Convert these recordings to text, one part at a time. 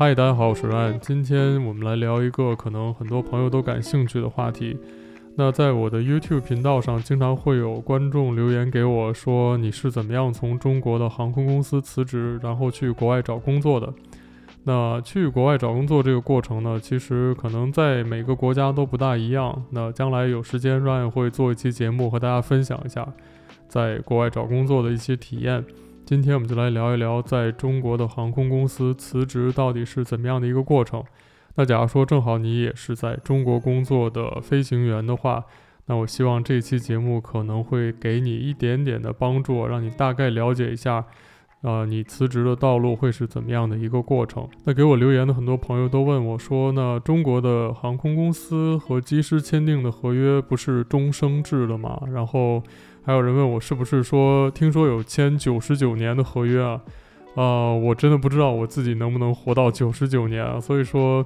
嗨，大家好，我是 Ryan。今天我们来聊一个可能很多朋友都感兴趣的话题。那在我的 YouTube 频道上，经常会有观众留言给我说：“你是怎么样从中国的航空公司辞职，然后去国外找工作的？”那去国外找工作这个过程呢，其实可能在每个国家都不大一样。那将来有时间，Ryan 会做一期节目和大家分享一下在国外找工作的一些体验。今天我们就来聊一聊，在中国的航空公司辞职到底是怎么样的一个过程。那假如说正好你也是在中国工作的飞行员的话，那我希望这期节目可能会给你一点点的帮助，让你大概了解一下，呃，你辞职的道路会是怎么样的一个过程。那给我留言的很多朋友都问我说，那中国的航空公司和机师签订的合约不是终生制的吗？然后。还有人问我是不是说听说有签九十九年的合约啊？啊、我真的不知道我自己能不能活到九十九年啊。所以说，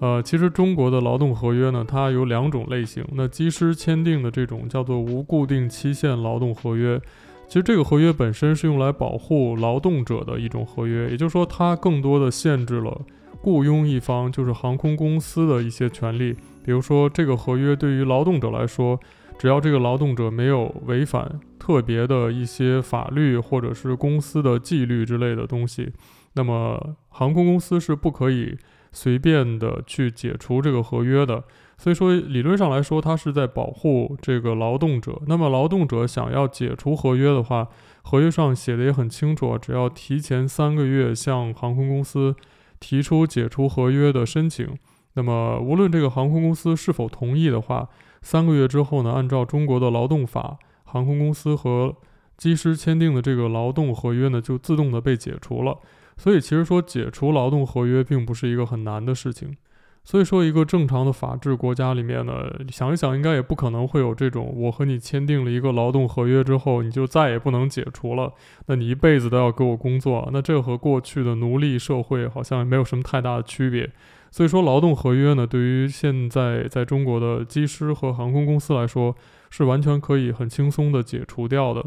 呃，其实中国的劳动合约呢，它有两种类型。那机师签订的这种叫做无固定期限劳动合约，其实这个合约本身是用来保护劳动者的一种合约，也就是说，它更多的限制了雇佣一方，就是航空公司的一些权利。比如说，这个合约对于劳动者来说。只要这个劳动者没有违反特别的一些法律或者是公司的纪律之类的东西，那么航空公司是不可以随便的去解除这个合约的。所以说，理论上来说，它是在保护这个劳动者。那么劳动者想要解除合约的话，合约上写的也很清楚，只要提前三个月向航空公司提出解除合约的申请，那么无论这个航空公司是否同意的话。三个月之后呢，按照中国的劳动法，航空公司和机师签订的这个劳动合约呢，就自动的被解除了。所以其实说解除劳动合约并不是一个很难的事情。所以说一个正常的法治国家里面呢，想一想应该也不可能会有这种我和你签订了一个劳动合约之后，你就再也不能解除了，那你一辈子都要给我工作。那这和过去的奴隶社会好像也没有什么太大的区别。所以说，劳动合约呢，对于现在在中国的机师和航空公司来说，是完全可以很轻松的解除掉的。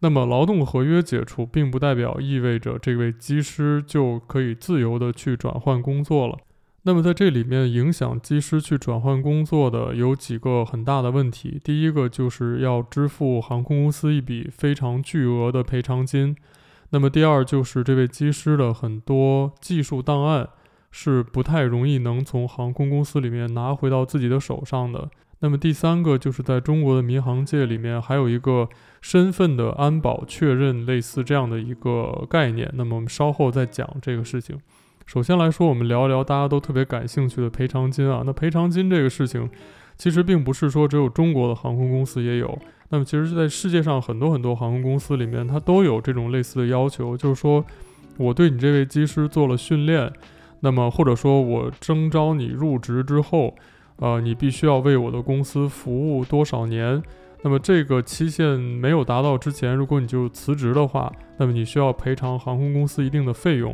那么，劳动合约解除，并不代表意味着这位机师就可以自由的去转换工作了。那么，在这里面影响机师去转换工作的有几个很大的问题。第一个就是要支付航空公司一笔非常巨额的赔偿金。那么，第二就是这位机师的很多技术档案。是不太容易能从航空公司里面拿回到自己的手上的。那么第三个就是在中国的民航界里面，还有一个身份的安保确认，类似这样的一个概念。那么我们稍后再讲这个事情。首先来说，我们聊一聊大家都特别感兴趣的赔偿金啊。那赔偿金这个事情，其实并不是说只有中国的航空公司也有。那么其实，在世界上很多很多航空公司里面，它都有这种类似的要求，就是说我对你这位机师做了训练。那么，或者说我征召你入职之后，呃，你必须要为我的公司服务多少年？那么这个期限没有达到之前，如果你就辞职的话，那么你需要赔偿航空公司一定的费用。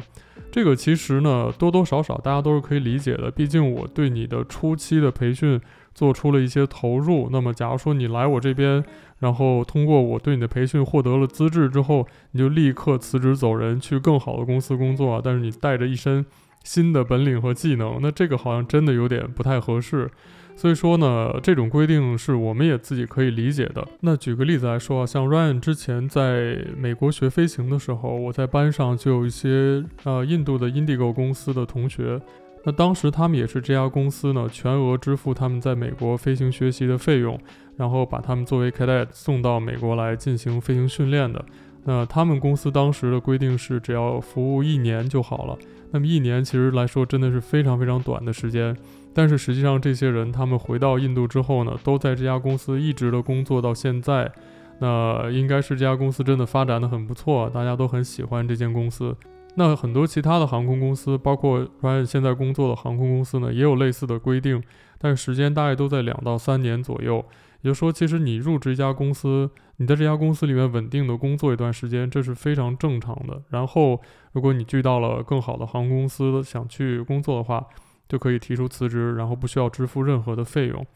这个其实呢，多多少少大家都是可以理解的。毕竟我对你的初期的培训做出了一些投入。那么假如说你来我这边，然后通过我对你的培训获得了资质之后，你就立刻辞职走人，去更好的公司工作，但是你带着一身。新的本领和技能，那这个好像真的有点不太合适，所以说呢，这种规定是我们也自己可以理解的。那举个例子来说啊，像 Ryan 之前在美国学飞行的时候，我在班上就有一些呃印度的 Indigo 公司的同学，那当时他们也是这家公司呢全额支付他们在美国飞行学习的费用，然后把他们作为 Cadet 送到美国来进行飞行训练的。那他们公司当时的规定是只要服务一年就好了。那么一年其实来说真的是非常非常短的时间，但是实际上这些人他们回到印度之后呢，都在这家公司一直的工作到现在。那应该是这家公司真的发展得很不错，大家都很喜欢这间公司。那很多其他的航空公司，包括 Ryan 现在工作的航空公司呢，也有类似的规定，但是时间大概都在两到三年左右。也就是说，其实你入职一家公司，你在这家公司里面稳定的工作一段时间，这是非常正常的。然后，如果你遇到了更好的航空公司，想去工作的话，就可以提出辞职，然后不需要支付任何的费用。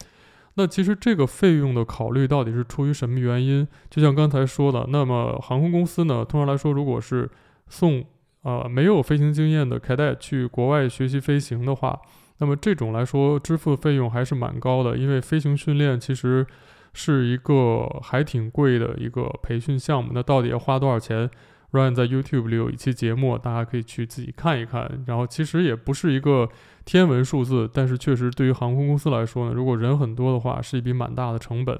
那其实这个费用的考虑到底是出于什么原因？就像刚才说的，那么航空公司呢，通常来说，如果是送呃没有飞行经验的 cadet 去国外学习飞行的话，那么这种来说支付的费用还是蛮高的，因为飞行训练其实是一个还挺贵的一个培训项目。那到底要花多少钱？Ryan 在 YouTube 里有一期节目，大家可以去自己看一看。然后其实也不是一个天文数字，但是确实对于航空公司来说呢，如果人很多的话，是一笔蛮大的成本。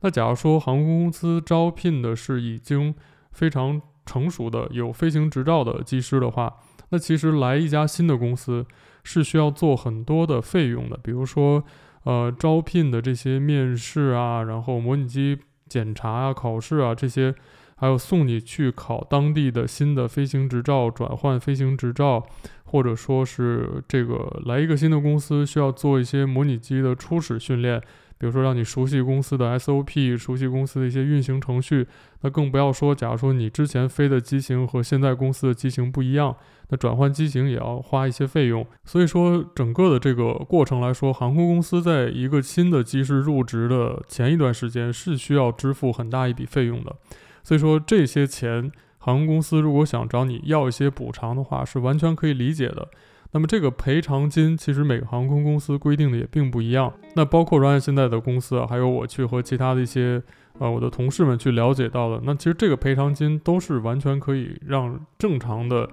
那假如说航空公司招聘的是已经非常成熟的有飞行执照的机师的话，那其实来一家新的公司是需要做很多的费用的，比如说，呃，招聘的这些面试啊，然后模拟机检查啊、考试啊这些，还有送你去考当地的新的飞行执照、转换飞行执照，或者说是这个来一个新的公司需要做一些模拟机的初始训练。比如说，让你熟悉公司的 SOP，熟悉公司的一些运行程序。那更不要说，假如说你之前飞的机型和现在公司的机型不一样，那转换机型也要花一些费用。所以说，整个的这个过程来说，航空公司在一个新的机师入职的前一段时间是需要支付很大一笔费用的。所以说，这些钱，航空公司如果想找你要一些补偿的话，是完全可以理解的。那么这个赔偿金其实每个航空公司规定的也并不一样。那包括 Ryan 现在的公司啊，还有我去和其他的一些呃我的同事们去了解到的，那其实这个赔偿金都是完全可以让正常的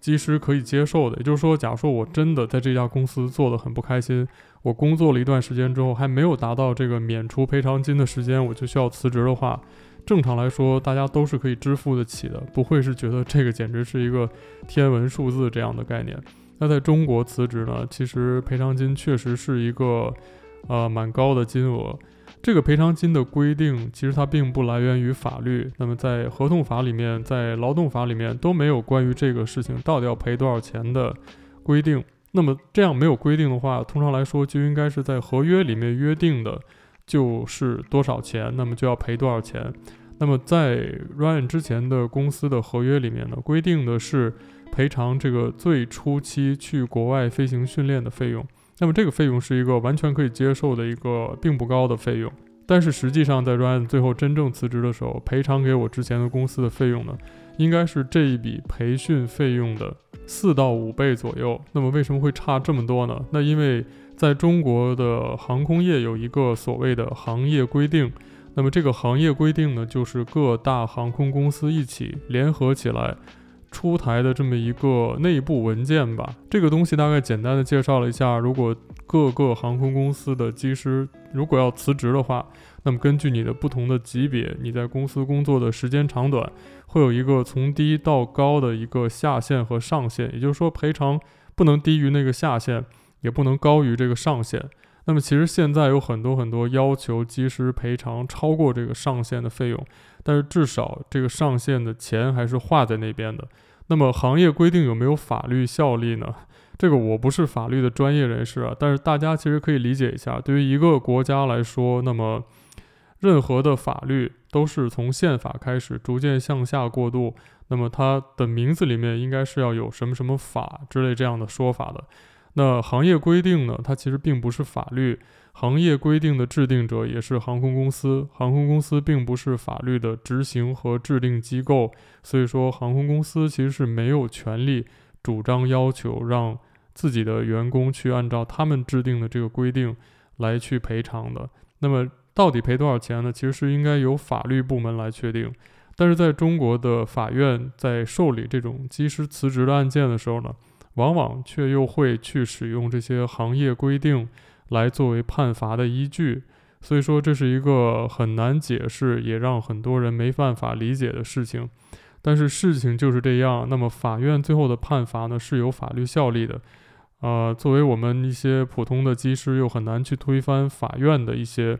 机师可以接受的。也就是说，假如说我真的在这家公司做得很不开心，我工作了一段时间之后还没有达到这个免除赔偿金的时间，我就需要辞职的话，正常来说大家都是可以支付得起的，不会是觉得这个简直是一个天文数字这样的概念。那在中国辞职呢，其实赔偿金确实是一个，呃，蛮高的金额。这个赔偿金的规定，其实它并不来源于法律。那么在合同法里面，在劳动法里面都没有关于这个事情到底要赔多少钱的规定。那么这样没有规定的话，通常来说就应该是在合约里面约定的，就是多少钱，那么就要赔多少钱。那么在 Ryan 之前的公司的合约里面呢，规定的是。赔偿这个最初期去国外飞行训练的费用，那么这个费用是一个完全可以接受的一个并不高的费用。但是实际上，在 Ryan 最后真正辞职的时候，赔偿给我之前的公司的费用呢，应该是这一笔培训费用的四到五倍左右。那么为什么会差这么多呢？那因为在中国的航空业有一个所谓的行业规定，那么这个行业规定呢，就是各大航空公司一起联合起来。出台的这么一个内部文件吧，这个东西大概简单的介绍了一下，如果各个航空公司的机师如果要辞职的话，那么根据你的不同的级别，你在公司工作的时间长短，会有一个从低到高的一个下限和上限，也就是说赔偿不能低于那个下限，也不能高于这个上限。那么其实现在有很多很多要求及时赔偿超过这个上限的费用。但是至少这个上限的钱还是划在那边的。那么行业规定有没有法律效力呢？这个我不是法律的专业人士啊，但是大家其实可以理解一下。对于一个国家来说，那么任何的法律都是从宪法开始逐渐向下过渡。那么它的名字里面应该是要有什么什么法之类这样的说法的。那行业规定呢？它其实并不是法律。行业规定的制定者也是航空公司，航空公司并不是法律的执行和制定机构，所以说航空公司其实是没有权利主张要求让自己的员工去按照他们制定的这个规定来去赔偿的。那么到底赔多少钱呢？其实是应该由法律部门来确定。但是在中国的法院在受理这种机师辞职的案件的时候呢，往往却又会去使用这些行业规定。来作为判罚的依据，所以说这是一个很难解释，也让很多人没办法理解的事情。但是事情就是这样，那么法院最后的判罚呢，是有法律效力的。呃，作为我们一些普通的机师，又很难去推翻法院的一些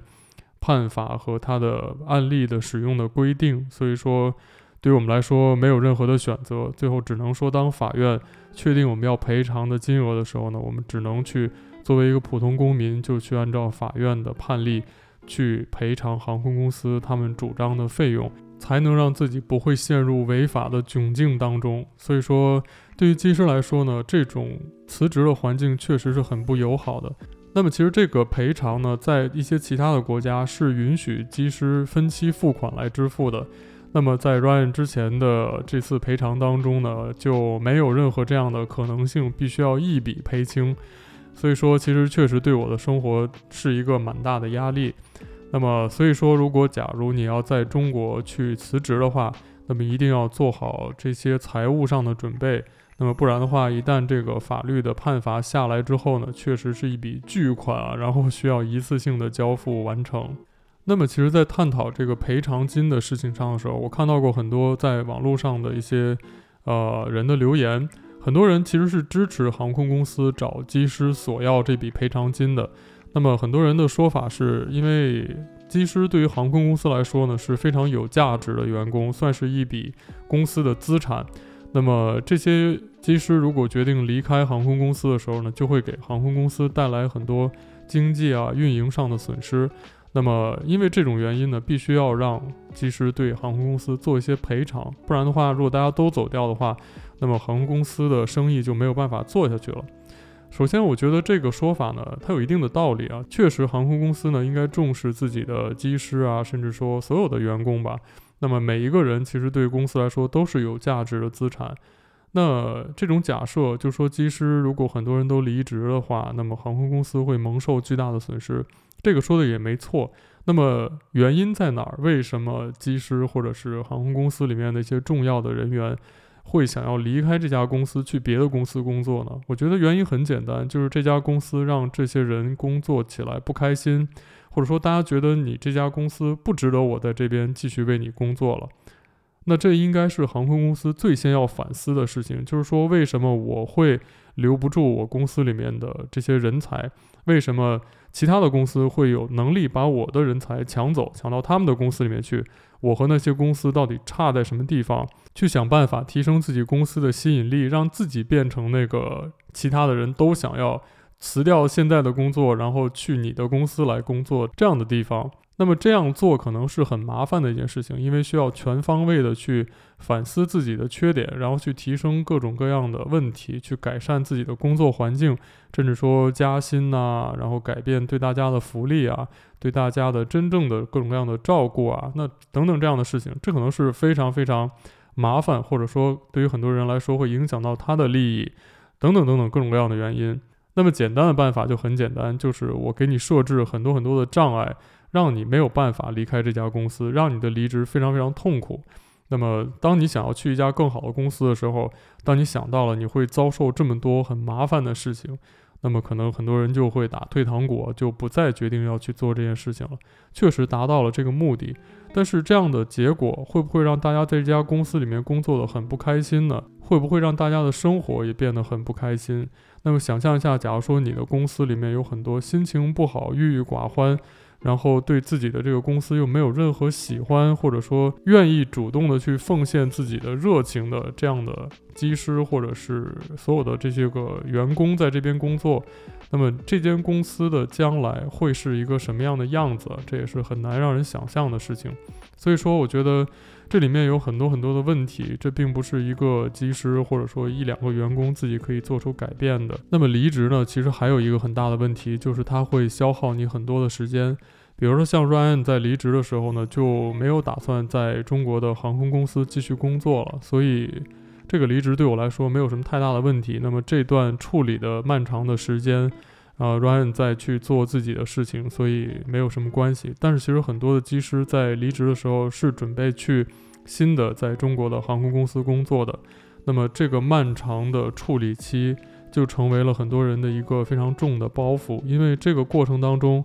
判罚和他的案例的使用的规定。所以说，对于我们来说，没有任何的选择，最后只能说，当法院确定我们要赔偿的金额的时候呢，我们只能去。作为一个普通公民，就去按照法院的判例去赔偿航空公司他们主张的费用，才能让自己不会陷入违法的窘境当中。所以说，对于机师来说呢，这种辞职的环境确实是很不友好的。那么，其实这个赔偿呢，在一些其他的国家是允许机师分期付款来支付的。那么在 Ryan 之前的这次赔偿当中呢，就没有任何这样的可能性，必须要一笔赔清。所以说，其实确实对我的生活是一个蛮大的压力。那么，所以说，如果假如你要在中国去辞职的话，那么一定要做好这些财务上的准备。那么不然的话，一旦这个法律的判罚下来之后呢，确实是一笔巨款啊，然后需要一次性的交付完成。那么，其实，在探讨这个赔偿金的事情上的时候，我看到过很多在网络上的一些呃人的留言，很多人其实是支持航空公司找机师索要这笔赔偿金的。那么，很多人的说法是因为机师对于航空公司来说呢是非常有价值的员工，算是一笔公司的资产。那么，这些机师如果决定离开航空公司的时候呢，就会给航空公司带来很多经济啊、运营上的损失。那么，因为这种原因呢，必须要让机师对航空公司做一些赔偿，不然的话，如果大家都走掉的话，那么航空公司的生意就没有办法做下去了。首先，我觉得这个说法呢，它有一定的道理啊。确实，航空公司呢应该重视自己的机师啊，甚至说所有的员工吧。那么每一个人其实对公司来说都是有价值的资产。那这种假设，就说机师如果很多人都离职的话，那么航空公司会蒙受巨大的损失。这个说的也没错，那么原因在哪儿？为什么机师或者是航空公司里面的一些重要的人员会想要离开这家公司去别的公司工作呢？我觉得原因很简单，就是这家公司让这些人工作起来不开心，或者说大家觉得你这家公司不值得我在这边继续为你工作了。那这应该是航空公司最先要反思的事情，就是说为什么我会留不住我公司里面的这些人才？为什么？其他的公司会有能力把我的人才抢走，抢到他们的公司里面去。我和那些公司到底差在什么地方？去想办法提升自己公司的吸引力，让自己变成那个其他的人都想要辞掉现在的工作，然后去你的公司来工作这样的地方。那么这样做可能是很麻烦的一件事情，因为需要全方位的去反思自己的缺点，然后去提升各种各样的问题，去改善自己的工作环境，甚至说加薪呐，然后改变对大家的福利啊，对大家的真正的各种各样的照顾啊，那等等这样的事情，这可能是非常非常麻烦，或者说对于很多人来说会影响到他的利益，等等等等各种各样的原因。那么简单的办法就很简单，就是我给你设置很多很多的障碍。让你没有办法离开这家公司，让你的离职非常非常痛苦。那么，当你想要去一家更好的公司的时候，当你想到了你会遭受这么多很麻烦的事情，那么可能很多人就会打退堂鼓，就不再决定要去做这件事情了。确实达到了这个目的，但是这样的结果会不会让大家在这家公司里面工作得很不开心呢？会不会让大家的生活也变得很不开心？那么想象一下，假如说你的公司里面有很多心情不好、郁郁寡欢。然后对自己的这个公司又没有任何喜欢，或者说愿意主动的去奉献自己的热情的这样的机师，或者是所有的这些个员工在这边工作，那么这间公司的将来会是一个什么样的样子？这也是很难让人想象的事情。所以说，我觉得。这里面有很多很多的问题，这并不是一个机师或者说一两个员工自己可以做出改变的。那么离职呢，其实还有一个很大的问题，就是它会消耗你很多的时间。比如说像 Ryan 在离职的时候呢，就没有打算在中国的航空公司继续工作了，所以这个离职对我来说没有什么太大的问题。那么这段处理的漫长的时间。啊，Ryan 在去做自己的事情，所以没有什么关系。但是其实很多的机师在离职的时候是准备去新的在中国的航空公司工作的。那么这个漫长的处理期就成为了很多人的一个非常重的包袱，因为这个过程当中。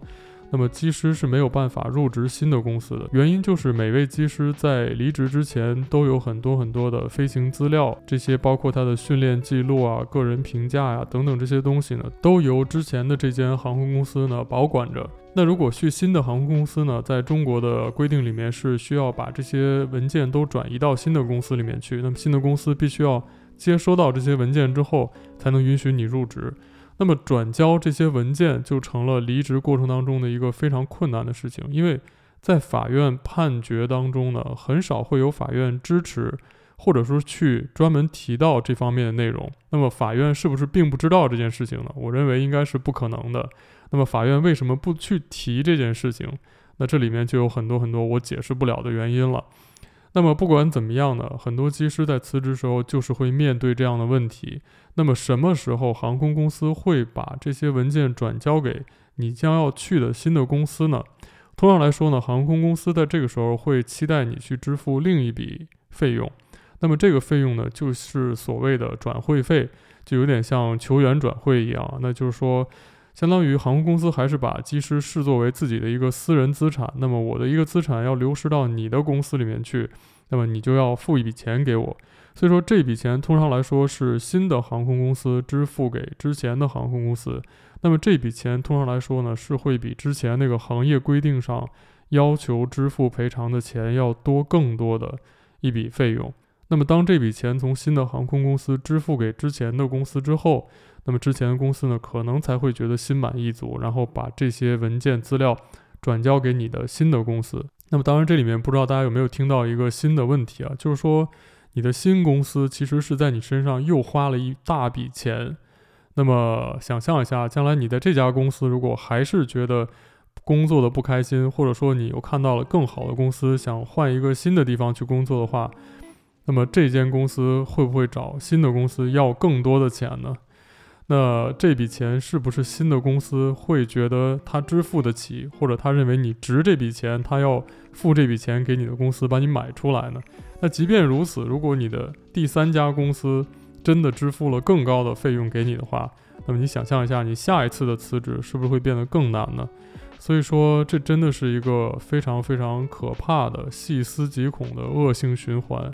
那么机师是没有办法入职新的公司的，原因就是每位机师在离职之前都有很多很多的飞行资料，这些包括他的训练记录啊、个人评价呀、等等这些东西呢，都由之前的这间航空公司呢保管着。那如果去新的航空公司呢，在中国的规定里面是需要把这些文件都转移到新的公司里面去，那么新的公司必须要接收到这些文件之后，才能允许你入职。那么转交这些文件就成了离职过程当中的一个非常困难的事情，因为在法院判决当中呢，很少会有法院支持，或者说去专门提到这方面的内容。那么法院是不是并不知道这件事情呢？我认为应该是不可能的。那么法院为什么不去提这件事情？那这里面就有很多很多我解释不了的原因了。那么不管怎么样呢，很多机师在辞职时候就是会面对这样的问题。那么什么时候航空公司会把这些文件转交给你将要去的新的公司呢？通常来说呢，航空公司在这个时候会期待你去支付另一笔费用。那么这个费用呢，就是所谓的转会费，就有点像球员转会一样。那就是说，相当于航空公司还是把机师视作为自己的一个私人资产。那么我的一个资产要流失到你的公司里面去，那么你就要付一笔钱给我。所以说这笔钱通常来说是新的航空公司支付给之前的航空公司。那么这笔钱通常来说呢，是会比之前那个行业规定上要求支付赔偿的钱要多更多的一笔费用。那么当这笔钱从新的航空公司支付给之前的公司之后，那么之前的公司呢，可能才会觉得心满意足，然后把这些文件资料转交给你的新的公司。那么当然，这里面不知道大家有没有听到一个新的问题啊，就是说你的新公司其实是在你身上又花了一大笔钱。那么想象一下，将来你在这家公司如果还是觉得工作的不开心，或者说你又看到了更好的公司，想换一个新的地方去工作的话，那么这间公司会不会找新的公司要更多的钱呢？那这笔钱是不是新的公司会觉得他支付得起，或者他认为你值这笔钱，他要付这笔钱给你的公司把你买出来呢？那即便如此，如果你的第三家公司真的支付了更高的费用给你的话，那么你想象一下，你下一次的辞职是不是会变得更难呢？所以说，这真的是一个非常非常可怕的、细思极恐的恶性循环。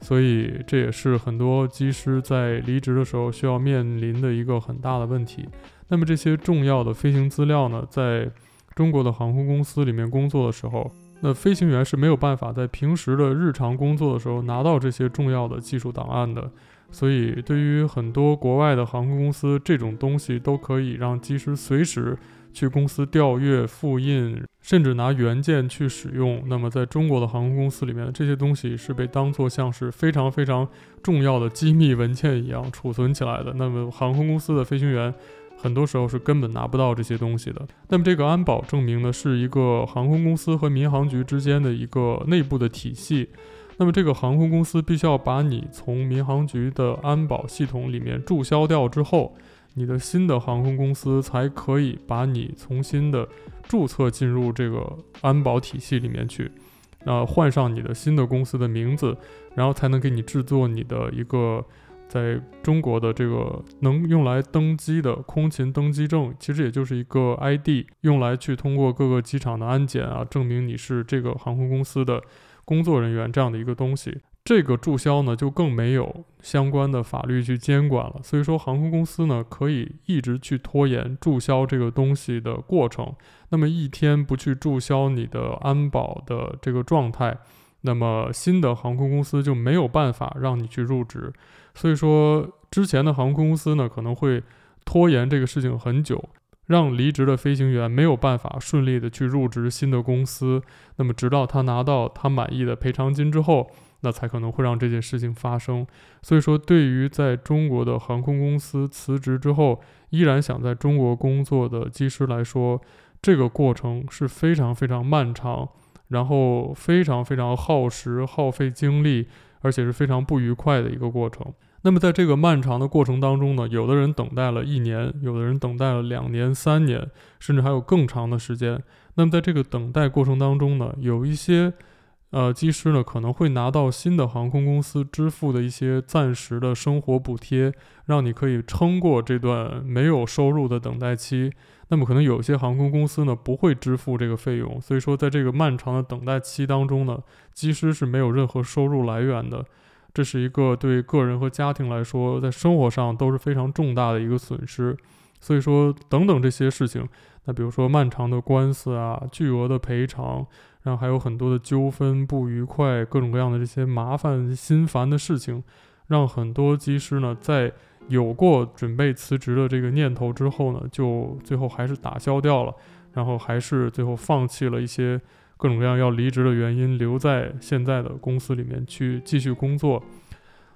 所以这也是很多机师在离职的时候需要面临的一个很大的问题。那么这些重要的飞行资料呢，在中国的航空公司里面工作的时候，那飞行员是没有办法在平时的日常工作的时候拿到这些重要的技术档案的。所以对于很多国外的航空公司，这种东西都可以让机师随时。去公司调阅、复印，甚至拿原件去使用。那么，在中国的航空公司里面，这些东西是被当作像是非常非常重要的机密文件一样储存起来的。那么，航空公司的飞行员很多时候是根本拿不到这些东西的。那么，这个安保证明呢，是一个航空公司和民航局之间的一个内部的体系。那么，这个航空公司必须要把你从民航局的安保系统里面注销掉之后。你的新的航空公司才可以把你重新的注册进入这个安保体系里面去，呃，换上你的新的公司的名字，然后才能给你制作你的一个在中国的这个能用来登机的空勤登机证，其实也就是一个 ID，用来去通过各个机场的安检啊，证明你是这个航空公司的工作人员这样的一个东西。这个注销呢，就更没有相关的法律去监管了。所以说，航空公司呢，可以一直去拖延注销这个东西的过程。那么一天不去注销你的安保的这个状态，那么新的航空公司就没有办法让你去入职。所以说，之前的航空公司呢，可能会拖延这个事情很久，让离职的飞行员没有办法顺利的去入职新的公司。那么直到他拿到他满意的赔偿金之后。那才可能会让这件事情发生。所以说，对于在中国的航空公司辞职之后，依然想在中国工作的机师来说，这个过程是非常非常漫长，然后非常非常耗时、耗费精力，而且是非常不愉快的一个过程。那么在这个漫长的过程当中呢，有的人等待了一年，有的人等待了两年、三年，甚至还有更长的时间。那么在这个等待过程当中呢，有一些。呃，机师呢可能会拿到新的航空公司支付的一些暂时的生活补贴，让你可以撑过这段没有收入的等待期。那么可能有些航空公司呢不会支付这个费用，所以说在这个漫长的等待期当中呢，机师是没有任何收入来源的。这是一个对个人和家庭来说，在生活上都是非常重大的一个损失。所以说，等等这些事情，那比如说漫长的官司啊，巨额的赔偿。然后还有很多的纠纷、不愉快、各种各样的这些麻烦、心烦的事情，让很多机师呢，在有过准备辞职的这个念头之后呢，就最后还是打消掉了，然后还是最后放弃了一些各种各样要离职的原因，留在现在的公司里面去继续工作。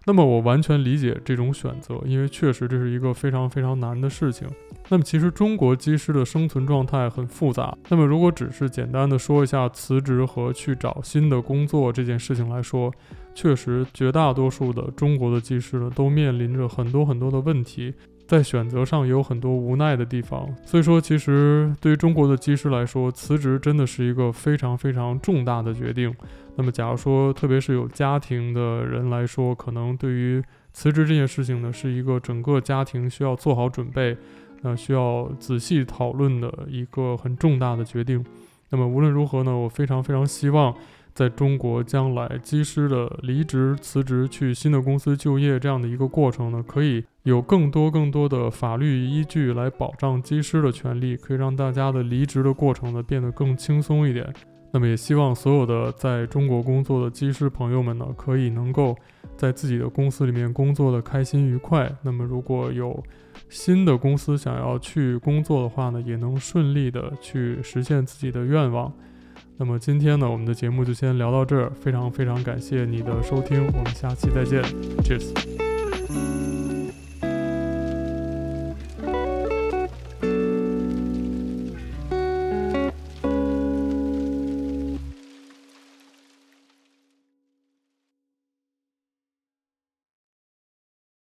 那么我完全理解这种选择，因为确实这是一个非常非常难的事情。那么其实中国机师的生存状态很复杂。那么如果只是简单的说一下辞职和去找新的工作这件事情来说，确实绝大多数的中国的机师呢都面临着很多很多的问题，在选择上也有很多无奈的地方。所以说，其实对于中国的机师来说，辞职真的是一个非常非常重大的决定。那么，假如说，特别是有家庭的人来说，可能对于辞职这件事情呢，是一个整个家庭需要做好准备，呃，需要仔细讨论的一个很重大的决定。那么，无论如何呢，我非常非常希望，在中国将来机师的离职、辞职去新的公司就业这样的一个过程呢，可以有更多更多的法律依据来保障机师的权利，可以让大家的离职的过程呢变得更轻松一点。那么也希望所有的在中国工作的机师朋友们呢，可以能够在自己的公司里面工作的开心愉快。那么如果有新的公司想要去工作的话呢，也能顺利的去实现自己的愿望。那么今天呢，我们的节目就先聊到这儿，非常非常感谢你的收听，我们下期再见，Cheers。